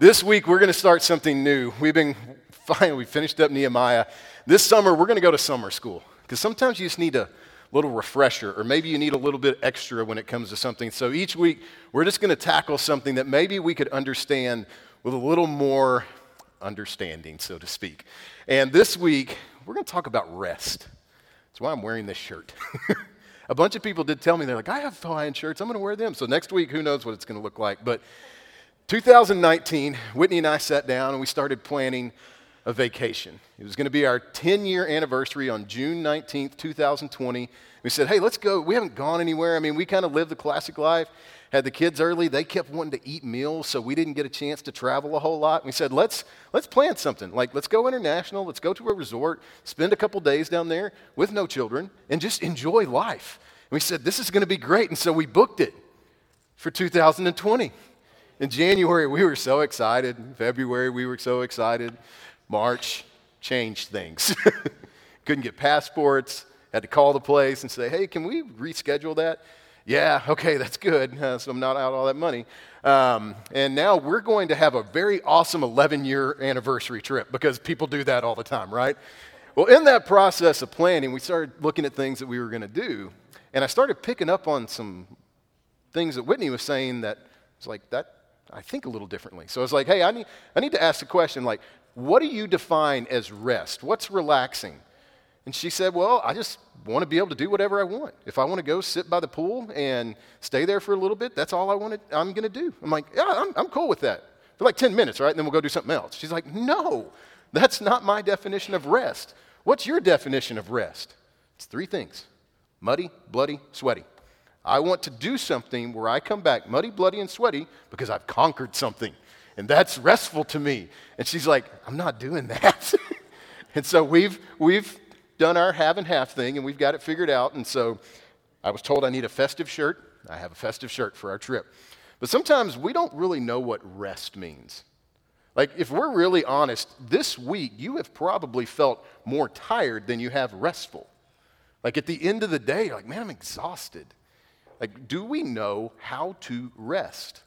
This week, we're going to start something new. We've been, finally, we finished up Nehemiah. This summer, we're going to go to summer school because sometimes you just need a little refresher, or maybe you need a little bit extra when it comes to something. So each week, we're just going to tackle something that maybe we could understand with a little more understanding, so to speak. And this week, we're going to talk about rest. That's why I'm wearing this shirt. a bunch of people did tell me, they're like, I have Hawaiian shirts, I'm going to wear them. So next week, who knows what it's going to look like. But 2019, Whitney and I sat down and we started planning a vacation. It was going to be our 10 year anniversary on June 19th, 2020. We said, hey, let's go. We haven't gone anywhere. I mean, we kind of lived the classic life, had the kids early. They kept wanting to eat meals, so we didn't get a chance to travel a whole lot. We said, let's, let's plan something. Like, let's go international, let's go to a resort, spend a couple days down there with no children, and just enjoy life. And we said, this is going to be great. And so we booked it for 2020. In January, we were so excited. In February, we were so excited. March changed things. Couldn't get passports. Had to call the place and say, hey, can we reschedule that? Yeah, okay, that's good. Uh, so I'm not out all that money. Um, and now we're going to have a very awesome 11 year anniversary trip because people do that all the time, right? Well, in that process of planning, we started looking at things that we were going to do. And I started picking up on some things that Whitney was saying that was like, that I think a little differently. So I was like, hey, I need, I need to ask the question, like, what do you define as rest? What's relaxing? And she said, well, I just want to be able to do whatever I want. If I want to go sit by the pool and stay there for a little bit, that's all I want to, I'm going to do. I'm like, yeah, I'm, I'm cool with that. For like 10 minutes, right? And then we'll go do something else. She's like, no, that's not my definition of rest. What's your definition of rest? It's three things muddy, bloody, sweaty. I want to do something where I come back muddy, bloody, and sweaty because I've conquered something. And that's restful to me. And she's like, I'm not doing that. and so we've, we've done our have and half thing and we've got it figured out. And so I was told I need a festive shirt. I have a festive shirt for our trip. But sometimes we don't really know what rest means. Like, if we're really honest, this week you have probably felt more tired than you have restful. Like, at the end of the day, you're like, man, I'm exhausted. Like, do we know how to rest?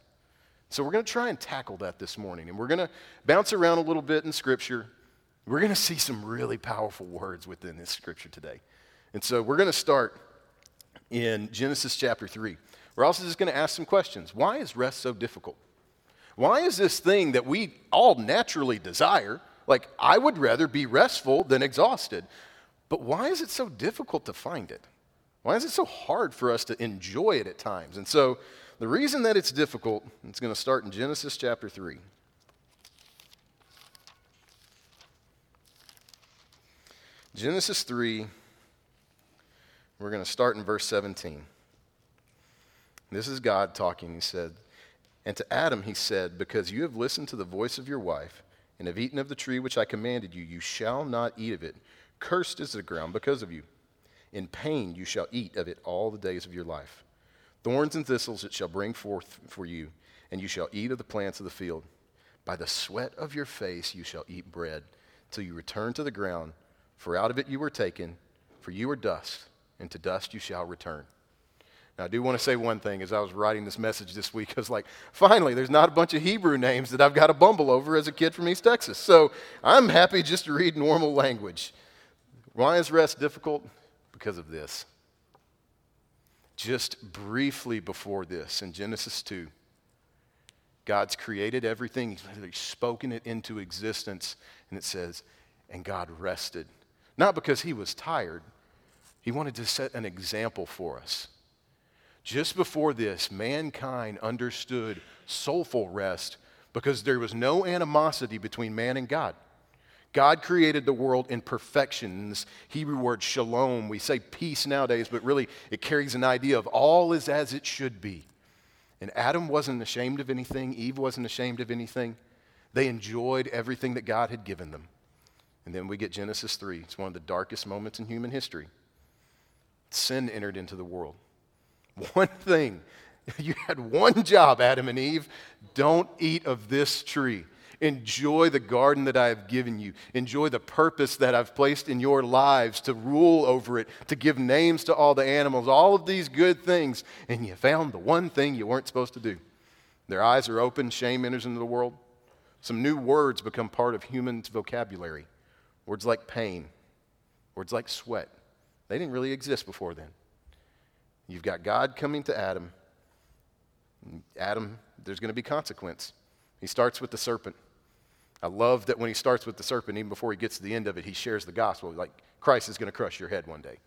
So, we're going to try and tackle that this morning. And we're going to bounce around a little bit in Scripture. We're going to see some really powerful words within this Scripture today. And so, we're going to start in Genesis chapter 3. We're also just going to ask some questions. Why is rest so difficult? Why is this thing that we all naturally desire? Like, I would rather be restful than exhausted. But why is it so difficult to find it? Why is it so hard for us to enjoy it at times? And so, the reason that it's difficult, it's going to start in Genesis chapter 3. Genesis 3, we're going to start in verse 17. This is God talking. He said, And to Adam he said, Because you have listened to the voice of your wife and have eaten of the tree which I commanded you, you shall not eat of it. Cursed is the ground because of you. In pain you shall eat of it all the days of your life. Thorns and thistles it shall bring forth for you, and you shall eat of the plants of the field. By the sweat of your face you shall eat bread, till you return to the ground, for out of it you were taken, for you are dust, and to dust you shall return. Now, I do want to say one thing as I was writing this message this week. I was like, finally, there's not a bunch of Hebrew names that I've got to bumble over as a kid from East Texas. So I'm happy just to read normal language. Why is rest difficult? Because of this. Just briefly before this, in Genesis 2, God's created everything, He's spoken it into existence, and it says, and God rested. Not because He was tired, He wanted to set an example for us. Just before this, mankind understood soulful rest because there was no animosity between man and God. God created the world in perfections. Hebrew word shalom, we say peace nowadays, but really it carries an idea of all is as it should be. And Adam wasn't ashamed of anything, Eve wasn't ashamed of anything. They enjoyed everything that God had given them. And then we get Genesis 3. It's one of the darkest moments in human history. Sin entered into the world. One thing, you had one job, Adam and Eve don't eat of this tree. Enjoy the garden that I have given you. Enjoy the purpose that I've placed in your lives to rule over it, to give names to all the animals, all of these good things. And you found the one thing you weren't supposed to do. Their eyes are open, shame enters into the world. Some new words become part of human vocabulary. Words like pain, words like sweat. They didn't really exist before then. You've got God coming to Adam. Adam, there's going to be consequence. He starts with the serpent. I love that when he starts with the serpent, even before he gets to the end of it, he shares the gospel. Like, Christ is going to crush your head one day.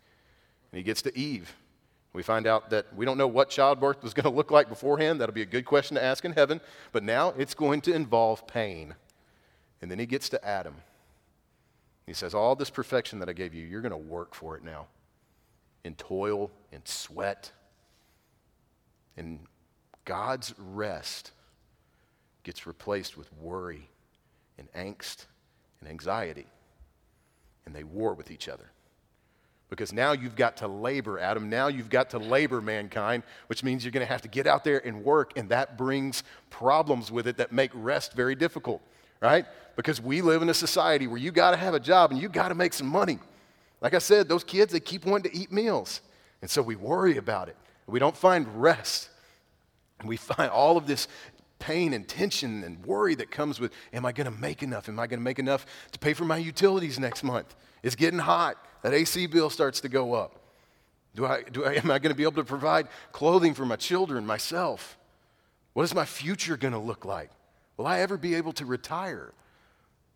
And he gets to Eve. We find out that we don't know what childbirth was going to look like beforehand. That'll be a good question to ask in heaven. But now it's going to involve pain. And then he gets to Adam. He says, All this perfection that I gave you, you're going to work for it now in toil, and sweat. And God's rest gets replaced with worry and angst and anxiety. And they war with each other. Because now you've got to labor, Adam. Now you've got to labor mankind, which means you're going to have to get out there and work, and that brings problems with it that make rest very difficult, right? Because we live in a society where you got to have a job and you got to make some money. Like I said, those kids, they keep wanting to eat meals. And so we worry about it. We don't find rest. We find all of this pain and tension and worry that comes with am I going to make enough? Am I going to make enough to pay for my utilities next month? It's getting hot. That AC bill starts to go up. Do I, do I, am I going to be able to provide clothing for my children, myself? What is my future going to look like? Will I ever be able to retire?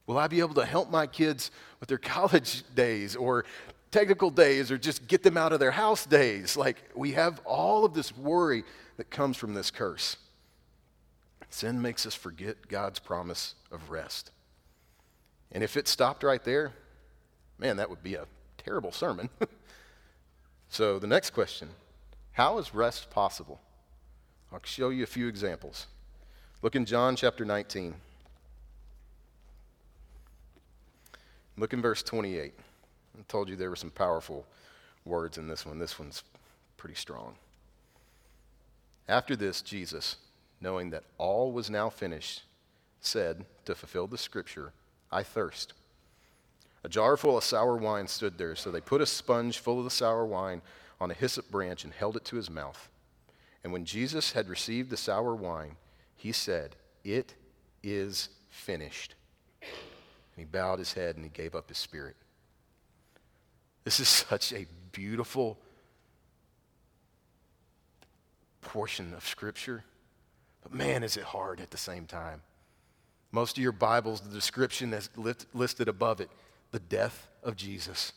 Will I be able to help my kids with their college days or technical days or just get them out of their house days? Like, we have all of this worry that comes from this curse. Sin makes us forget God's promise of rest. And if it stopped right there, man, that would be a terrible sermon. so, the next question How is rest possible? I'll show you a few examples. Look in John chapter 19. Look in verse 28. I told you there were some powerful words in this one. This one's pretty strong. After this, Jesus, knowing that all was now finished, said, to fulfill the scripture, I thirst. A jar full of sour wine stood there, so they put a sponge full of the sour wine on a hyssop branch and held it to his mouth. And when Jesus had received the sour wine, he said, It is finished. And he bowed his head and he gave up his spirit. This is such a beautiful portion of Scripture. But man, is it hard at the same time. Most of your Bibles, the description that's listed above it the death of Jesus,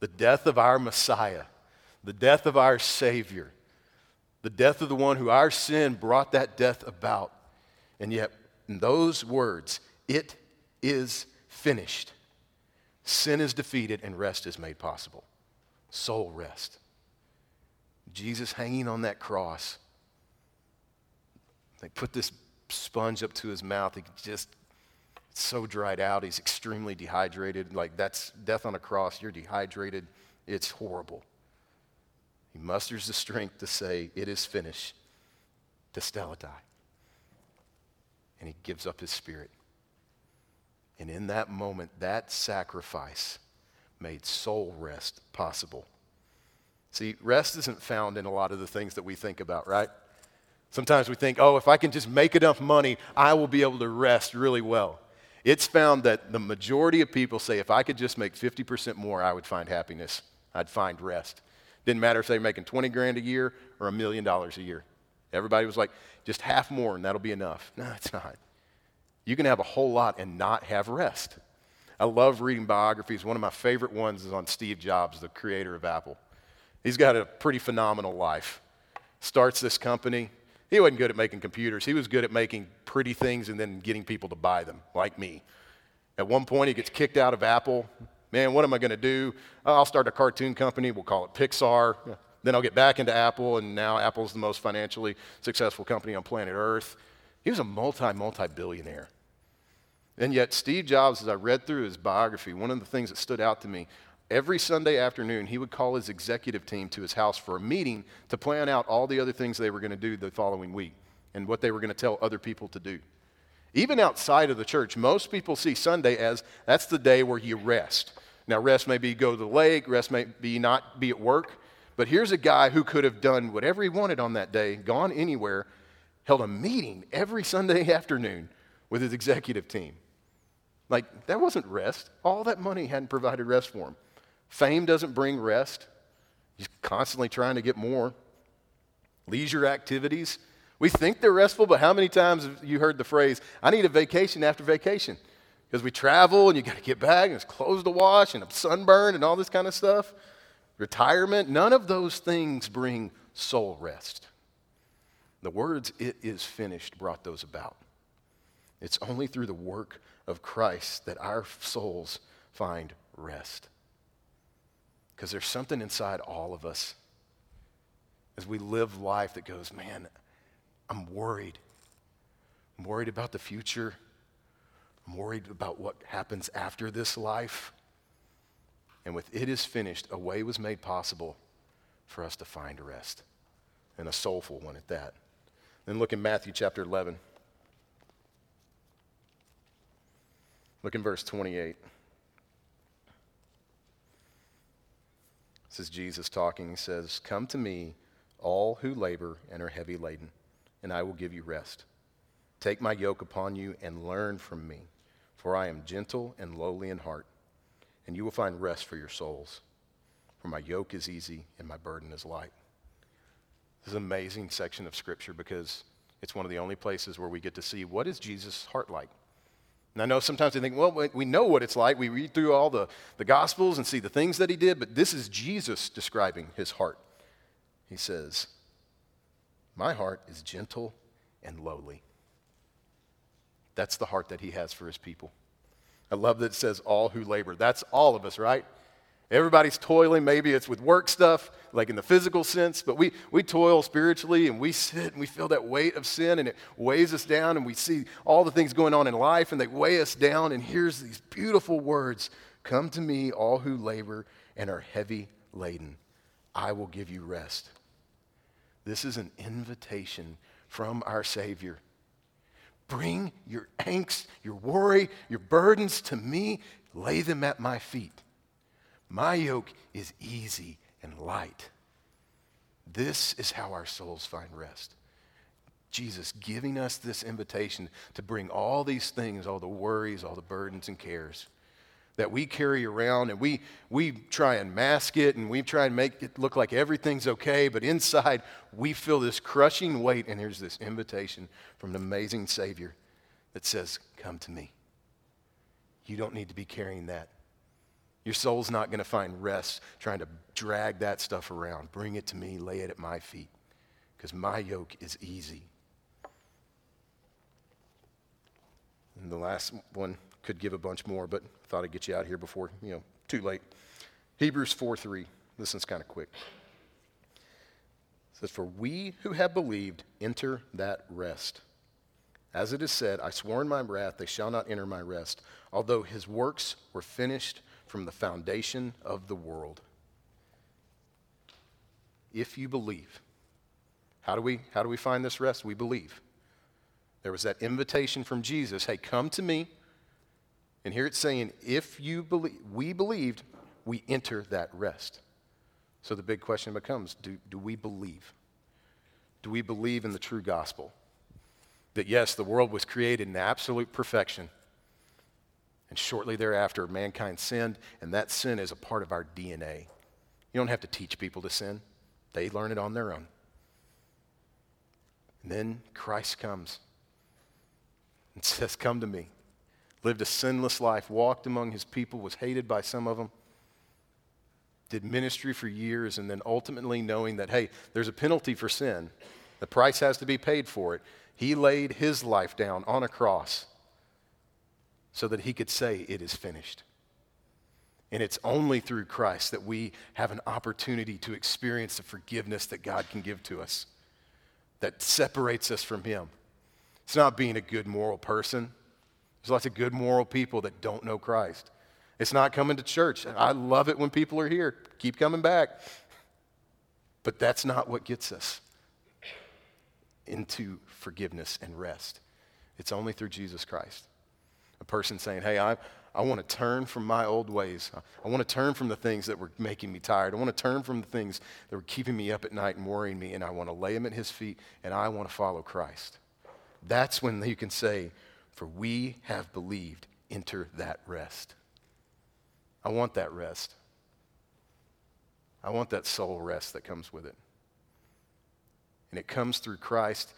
the death of our Messiah, the death of our Savior, the death of the one who our sin brought that death about. And yet, in those words, it is finished. Sin is defeated and rest is made possible. Soul rest. Jesus hanging on that cross. They put this sponge up to his mouth. He just so dried out. He's extremely dehydrated. Like that's death on a cross. You're dehydrated. It's horrible. He musters the strength to say, It is finished, tetelestai. And he gives up his spirit. And in that moment, that sacrifice made soul rest possible. See, rest isn't found in a lot of the things that we think about, right? Sometimes we think, oh, if I can just make enough money, I will be able to rest really well. It's found that the majority of people say, if I could just make 50% more, I would find happiness. I'd find rest. Didn't matter if they were making 20 grand a year or a million dollars a year. Everybody was like, just half more and that'll be enough. No, it's not. You can have a whole lot and not have rest. I love reading biographies. One of my favorite ones is on Steve Jobs, the creator of Apple. He's got a pretty phenomenal life. Starts this company. He wasn't good at making computers. He was good at making pretty things and then getting people to buy them, like me. At one point, he gets kicked out of Apple. Man, what am I going to do? Oh, I'll start a cartoon company. We'll call it Pixar. Then I'll get back into Apple, and now Apple's the most financially successful company on planet Earth. He was a multi, multi billionaire. And yet, Steve Jobs, as I read through his biography, one of the things that stood out to me every Sunday afternoon, he would call his executive team to his house for a meeting to plan out all the other things they were going to do the following week and what they were going to tell other people to do. Even outside of the church, most people see Sunday as that's the day where you rest. Now, rest may be go to the lake, rest may be not be at work, but here's a guy who could have done whatever he wanted on that day, gone anywhere, held a meeting every Sunday afternoon with his executive team. Like, that wasn't rest. All that money hadn't provided rest for him. Fame doesn't bring rest. He's constantly trying to get more. Leisure activities. We think they're restful, but how many times have you heard the phrase, I need a vacation after vacation? Because we travel and you got to get back and it's clothes to wash and sunburn and all this kind of stuff. Retirement, none of those things bring soul rest. The words, it is finished, brought those about. It's only through the work of Christ that our souls find rest. Because there's something inside all of us as we live life that goes, man, I'm worried. I'm worried about the future. I'm worried about what happens after this life. And with it is finished, a way was made possible for us to find rest, and a soulful one at that. Then look in Matthew chapter 11. Look in verse 28. Is Jesus talking. He says, Come to me, all who labor and are heavy laden, and I will give you rest. Take my yoke upon you and learn from me, for I am gentle and lowly in heart, and you will find rest for your souls. For my yoke is easy and my burden is light. This is an amazing section of Scripture because it's one of the only places where we get to see what is Jesus' heart like. And I know sometimes they think, well, we know what it's like. We read through all the, the Gospels and see the things that he did, but this is Jesus describing his heart. He says, My heart is gentle and lowly. That's the heart that he has for his people. I love that it says, all who labor. That's all of us, right? Everybody's toiling. Maybe it's with work stuff, like in the physical sense, but we, we toil spiritually and we sit and we feel that weight of sin and it weighs us down and we see all the things going on in life and they weigh us down. And here's these beautiful words Come to me, all who labor and are heavy laden. I will give you rest. This is an invitation from our Savior. Bring your angst, your worry, your burdens to me, lay them at my feet. My yoke is easy and light. This is how our souls find rest. Jesus giving us this invitation to bring all these things, all the worries, all the burdens and cares that we carry around and we, we try and mask it and we try and make it look like everything's okay, but inside we feel this crushing weight. And here's this invitation from an amazing Savior that says, Come to me. You don't need to be carrying that. Your soul's not going to find rest trying to drag that stuff around. Bring it to me, lay it at my feet, because my yoke is easy. And the last one could give a bunch more, but I thought I'd get you out here before, you know, too late. Hebrews 4 3. This one's kind of quick. It says, For we who have believed enter that rest. As it is said, I swore in my wrath, they shall not enter my rest, although his works were finished from the foundation of the world. If you believe, how do we, how do we find this rest? We believe. There was that invitation from Jesus hey, come to me. And here it's saying, if you believe, we believed, we enter that rest. So the big question becomes do, do we believe? Do we believe in the true gospel? That yes, the world was created in absolute perfection and shortly thereafter, mankind sinned, and that sin is a part of our DNA. You don't have to teach people to sin, they learn it on their own. And then Christ comes and says, Come to me. Lived a sinless life, walked among his people, was hated by some of them, did ministry for years, and then ultimately knowing that, hey, there's a penalty for sin, the price has to be paid for it. He laid his life down on a cross so that he could say, It is finished. And it's only through Christ that we have an opportunity to experience the forgiveness that God can give to us that separates us from Him. It's not being a good moral person. There's lots of good moral people that don't know Christ. It's not coming to church. I love it when people are here. Keep coming back. But that's not what gets us into forgiveness and rest. It's only through Jesus Christ person saying, Hey, I, I want to turn from my old ways. I want to turn from the things that were making me tired. I want to turn from the things that were keeping me up at night and worrying me, and I want to lay them at His feet, and I want to follow Christ. That's when you can say, for we have believed. Enter that rest. I want that rest. I want that soul rest that comes with it. And it comes through Christ.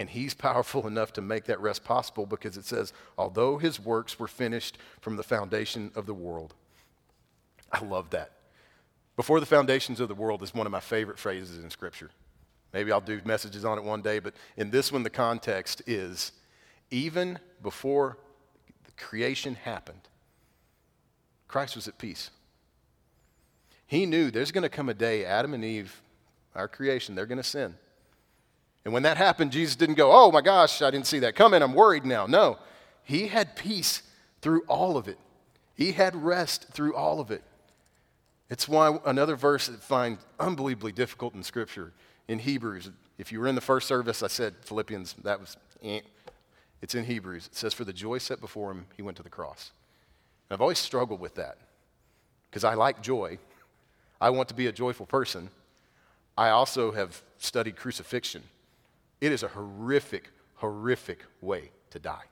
And he's powerful enough to make that rest possible because it says, although his works were finished from the foundation of the world. I love that. Before the foundations of the world is one of my favorite phrases in Scripture. Maybe I'll do messages on it one day, but in this one, the context is even before the creation happened, Christ was at peace. He knew there's going to come a day, Adam and Eve, our creation, they're going to sin. And when that happened, Jesus didn't go, Oh my gosh, I didn't see that coming. I'm worried now. No, he had peace through all of it, he had rest through all of it. It's why another verse that I find unbelievably difficult in Scripture in Hebrews. If you were in the first service, I said Philippians, that was, eh. it's in Hebrews. It says, For the joy set before him, he went to the cross. And I've always struggled with that because I like joy. I want to be a joyful person. I also have studied crucifixion. It is a horrific, horrific way to die.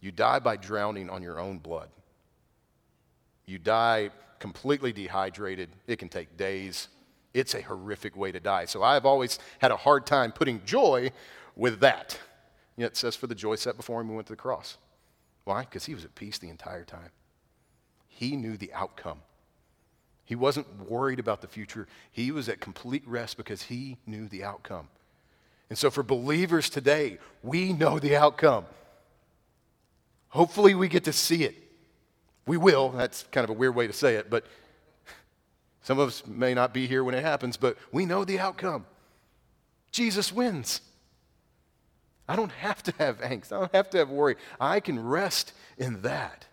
You die by drowning on your own blood. You die completely dehydrated. It can take days. It's a horrific way to die. So I've always had a hard time putting joy with that. Yet it says, For the joy set before him, he went to the cross. Why? Because he was at peace the entire time. He knew the outcome. He wasn't worried about the future. He was at complete rest because he knew the outcome. And so, for believers today, we know the outcome. Hopefully, we get to see it. We will. That's kind of a weird way to say it, but some of us may not be here when it happens, but we know the outcome. Jesus wins. I don't have to have angst. I don't have to have worry. I can rest in that.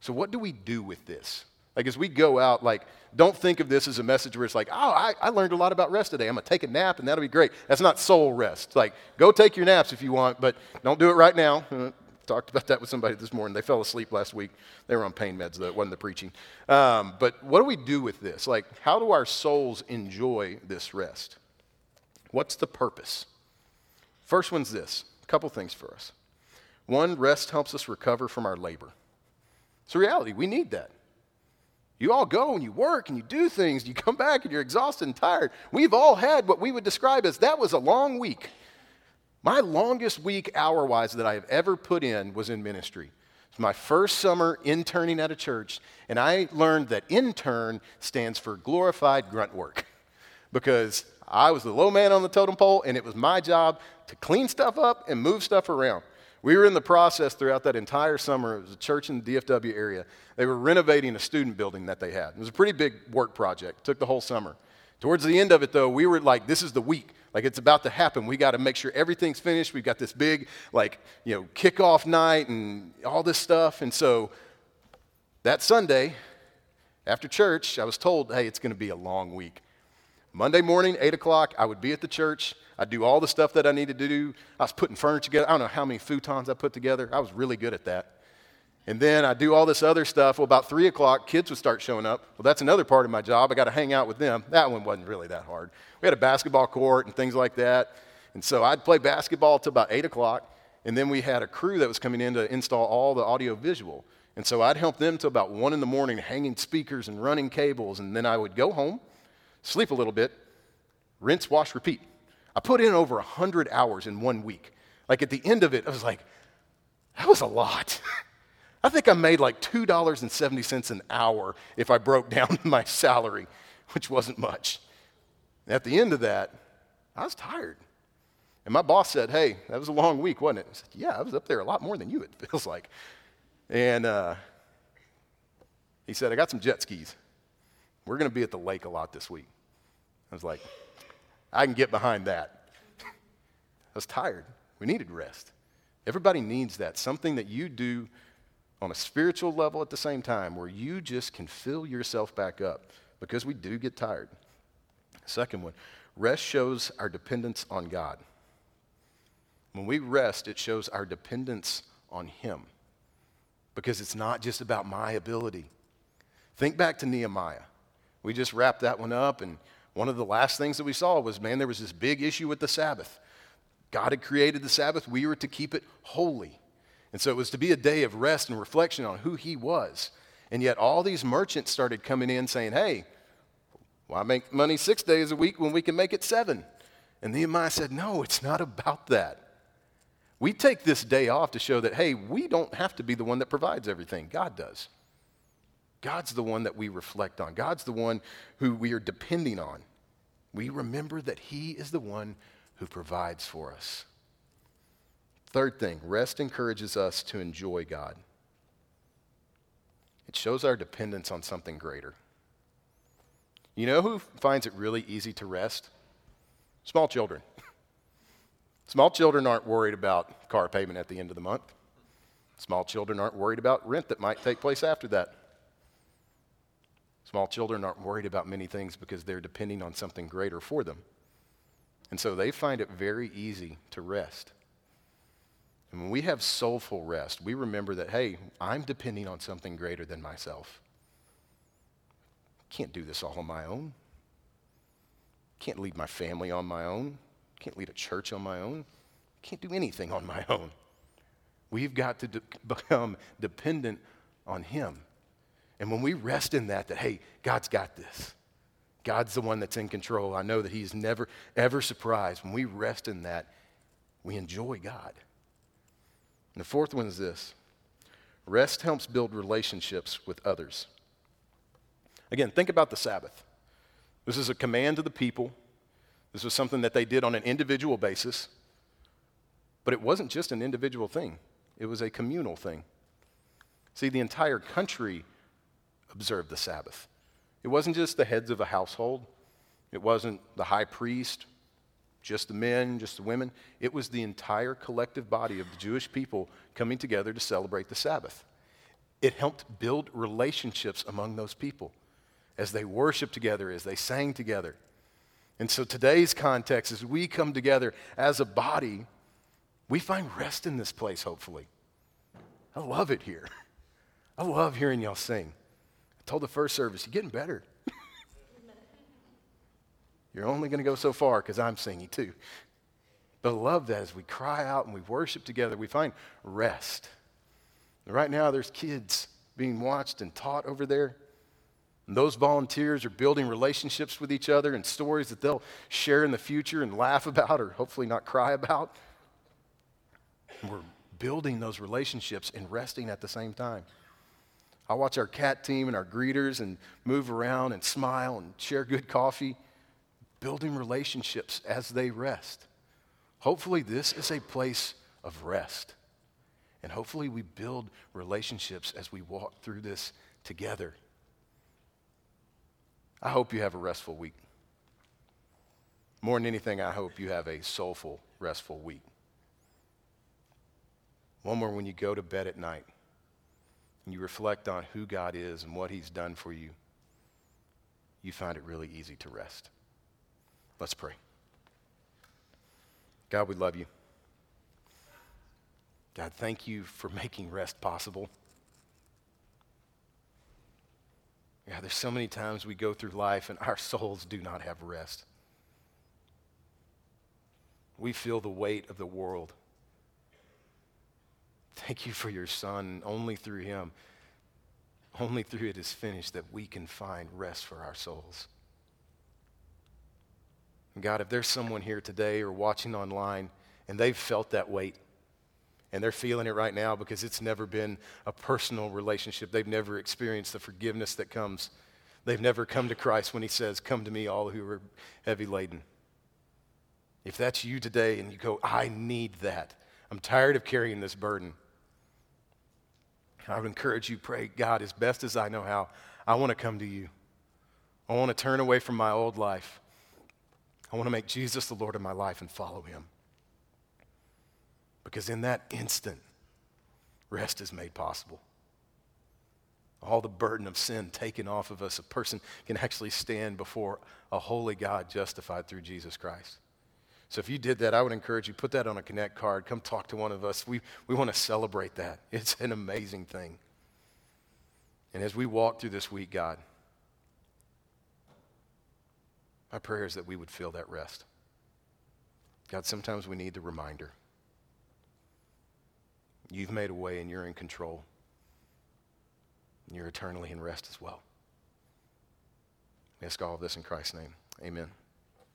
So, what do we do with this? Like, as we go out, like, don't think of this as a message where it's like, oh, I, I learned a lot about rest today. I'm going to take a nap and that'll be great. That's not soul rest. Like, go take your naps if you want, but don't do it right now. Uh, talked about that with somebody this morning. They fell asleep last week. They were on pain meds, though. It wasn't the preaching. Um, but what do we do with this? Like, how do our souls enjoy this rest? What's the purpose? First one's this a couple things for us. One, rest helps us recover from our labor. It's a reality. We need that. You all go and you work and you do things, you come back and you're exhausted and tired. We've all had what we would describe as that was a long week. My longest week, hour wise, that I have ever put in was in ministry. It's my first summer interning at a church, and I learned that intern stands for glorified grunt work because I was the low man on the totem pole, and it was my job to clean stuff up and move stuff around. We were in the process throughout that entire summer. It was a church in the DFW area. They were renovating a student building that they had. It was a pretty big work project. It took the whole summer. Towards the end of it, though, we were like, this is the week. Like, it's about to happen. We got to make sure everything's finished. We've got this big, like, you know, kickoff night and all this stuff. And so that Sunday, after church, I was told, hey, it's going to be a long week. Monday morning, 8 o'clock, I would be at the church. I'd do all the stuff that I needed to do. I was putting furniture together. I don't know how many futons I put together. I was really good at that. And then I do all this other stuff. Well, about 3 o'clock, kids would start showing up. Well, that's another part of my job. I got to hang out with them. That one wasn't really that hard. We had a basketball court and things like that. And so I'd play basketball till about 8 o'clock. And then we had a crew that was coming in to install all the audio visual. And so I'd help them till about 1 in the morning, hanging speakers and running cables. And then I would go home sleep a little bit, rinse, wash, repeat. I put in over 100 hours in one week. Like at the end of it, I was like, that was a lot. I think I made like $2.70 an hour if I broke down my salary, which wasn't much. And at the end of that, I was tired. And my boss said, Hey, that was a long week, wasn't it? I said, Yeah, I was up there a lot more than you, it feels like. And uh, he said, I got some jet skis. We're going to be at the lake a lot this week. I was like, I can get behind that. I was tired. We needed rest. Everybody needs that. Something that you do on a spiritual level at the same time where you just can fill yourself back up because we do get tired. Second one, rest shows our dependence on God. When we rest, it shows our dependence on Him because it's not just about my ability. Think back to Nehemiah. We just wrapped that one up, and one of the last things that we saw was man, there was this big issue with the Sabbath. God had created the Sabbath, we were to keep it holy. And so it was to be a day of rest and reflection on who He was. And yet all these merchants started coming in saying, hey, why make money six days a week when we can make it seven? And Nehemiah said, no, it's not about that. We take this day off to show that, hey, we don't have to be the one that provides everything. God does. God's the one that we reflect on. God's the one who we are depending on. We remember that He is the one who provides for us. Third thing, rest encourages us to enjoy God. It shows our dependence on something greater. You know who finds it really easy to rest? Small children. Small children aren't worried about car payment at the end of the month. Small children aren't worried about rent that might take place after that. Small children aren't worried about many things because they're depending on something greater for them. And so they find it very easy to rest. And when we have soulful rest, we remember that, hey, I'm depending on something greater than myself. Can't do this all on my own. Can't lead my family on my own. Can't lead a church on my own. Can't do anything on my own. We've got to de- become dependent on Him. And when we rest in that, that, hey, God's got this. God's the one that's in control. I know that He's never, ever surprised. When we rest in that, we enjoy God. And the fourth one is this rest helps build relationships with others. Again, think about the Sabbath. This is a command to the people. This was something that they did on an individual basis. But it wasn't just an individual thing, it was a communal thing. See, the entire country observed the Sabbath. It wasn't just the heads of a household, it wasn't the high priest, just the men, just the women. It was the entire collective body of the Jewish people coming together to celebrate the Sabbath. It helped build relationships among those people as they worshiped together, as they sang together. And so today's context, as we come together as a body, we find rest in this place, hopefully. I love it here. I love hearing y'all sing. Told the first service, you're getting better. You're only going to go so far because I'm singing too. But I love that as we cry out and we worship together, we find rest. Right now, there's kids being watched and taught over there. And those volunteers are building relationships with each other and stories that they'll share in the future and laugh about or hopefully not cry about. And we're building those relationships and resting at the same time. I watch our cat team and our greeters and move around and smile and share good coffee building relationships as they rest. Hopefully, this is a place of rest. And hopefully, we build relationships as we walk through this together. I hope you have a restful week. More than anything, I hope you have a soulful, restful week. One more when you go to bed at night and you reflect on who God is and what He's done for you, you find it really easy to rest. Let's pray. God, we love you. God, thank you for making rest possible. Yeah, there's so many times we go through life and our souls do not have rest. We feel the weight of the world. Thank you for your Son. Only through Him, only through it is finished that we can find rest for our souls. God, if there's someone here today or watching online and they've felt that weight and they're feeling it right now because it's never been a personal relationship, they've never experienced the forgiveness that comes. They've never come to Christ when He says, Come to me, all who are heavy laden. If that's you today and you go, I need that, I'm tired of carrying this burden, I would encourage you, pray, God, as best as I know how, I want to come to you. I want to turn away from my old life. I want to make Jesus the Lord of my life and follow him. Because in that instant, rest is made possible. All the burden of sin taken off of us, a person can actually stand before a holy God justified through Jesus Christ. So if you did that, I would encourage you, put that on a Connect card. Come talk to one of us. We, we want to celebrate that. It's an amazing thing. And as we walk through this week, God, my prayer is that we would feel that rest. God, sometimes we need the reminder. You've made a way and you're in control. And you're eternally in rest as well. We ask all of this in Christ's name. Amen.